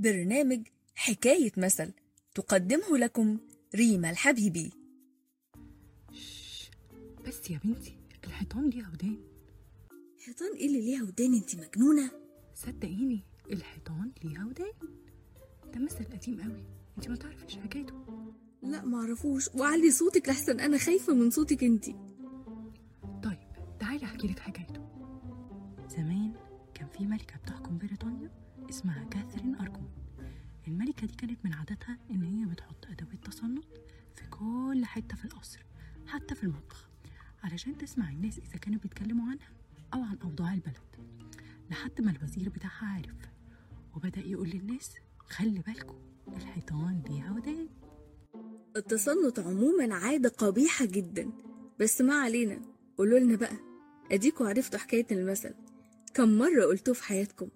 برنامج حكاية مثل تقدمه لكم ريما الحبيبي. بس يا بنتي الحيطان ليها ودان. حيطان إيه اللي ليها ودان انت مجنونة؟ صدقيني الحيطان ليها ودان. ده مثل قديم قوي انت ما تعرفيش حكايته؟ لا معرفوش وعلي صوتك لحسن أنا خايفة من صوتك انت طيب تعالي أحكي لك حكايته. في ملكة بتحكم بريطانيا اسمها كاثرين أرجون. الملكة دي كانت من عاداتها إن هي بتحط أدوات تصنت في كل حتة في القصر حتى في المطبخ علشان تسمع الناس إذا كانوا بيتكلموا عنها أو عن أوضاع البلد. لحد ما الوزير بتاعها عارف وبدأ يقول للناس خلي بالكم الحيطان ليها ودان التصنت عموما عادة قبيحة جدا بس ما علينا. قولوا لنا بقى أديكوا عرفتوا حكاية المثل. كم مرة قلتوه في حياتكم؟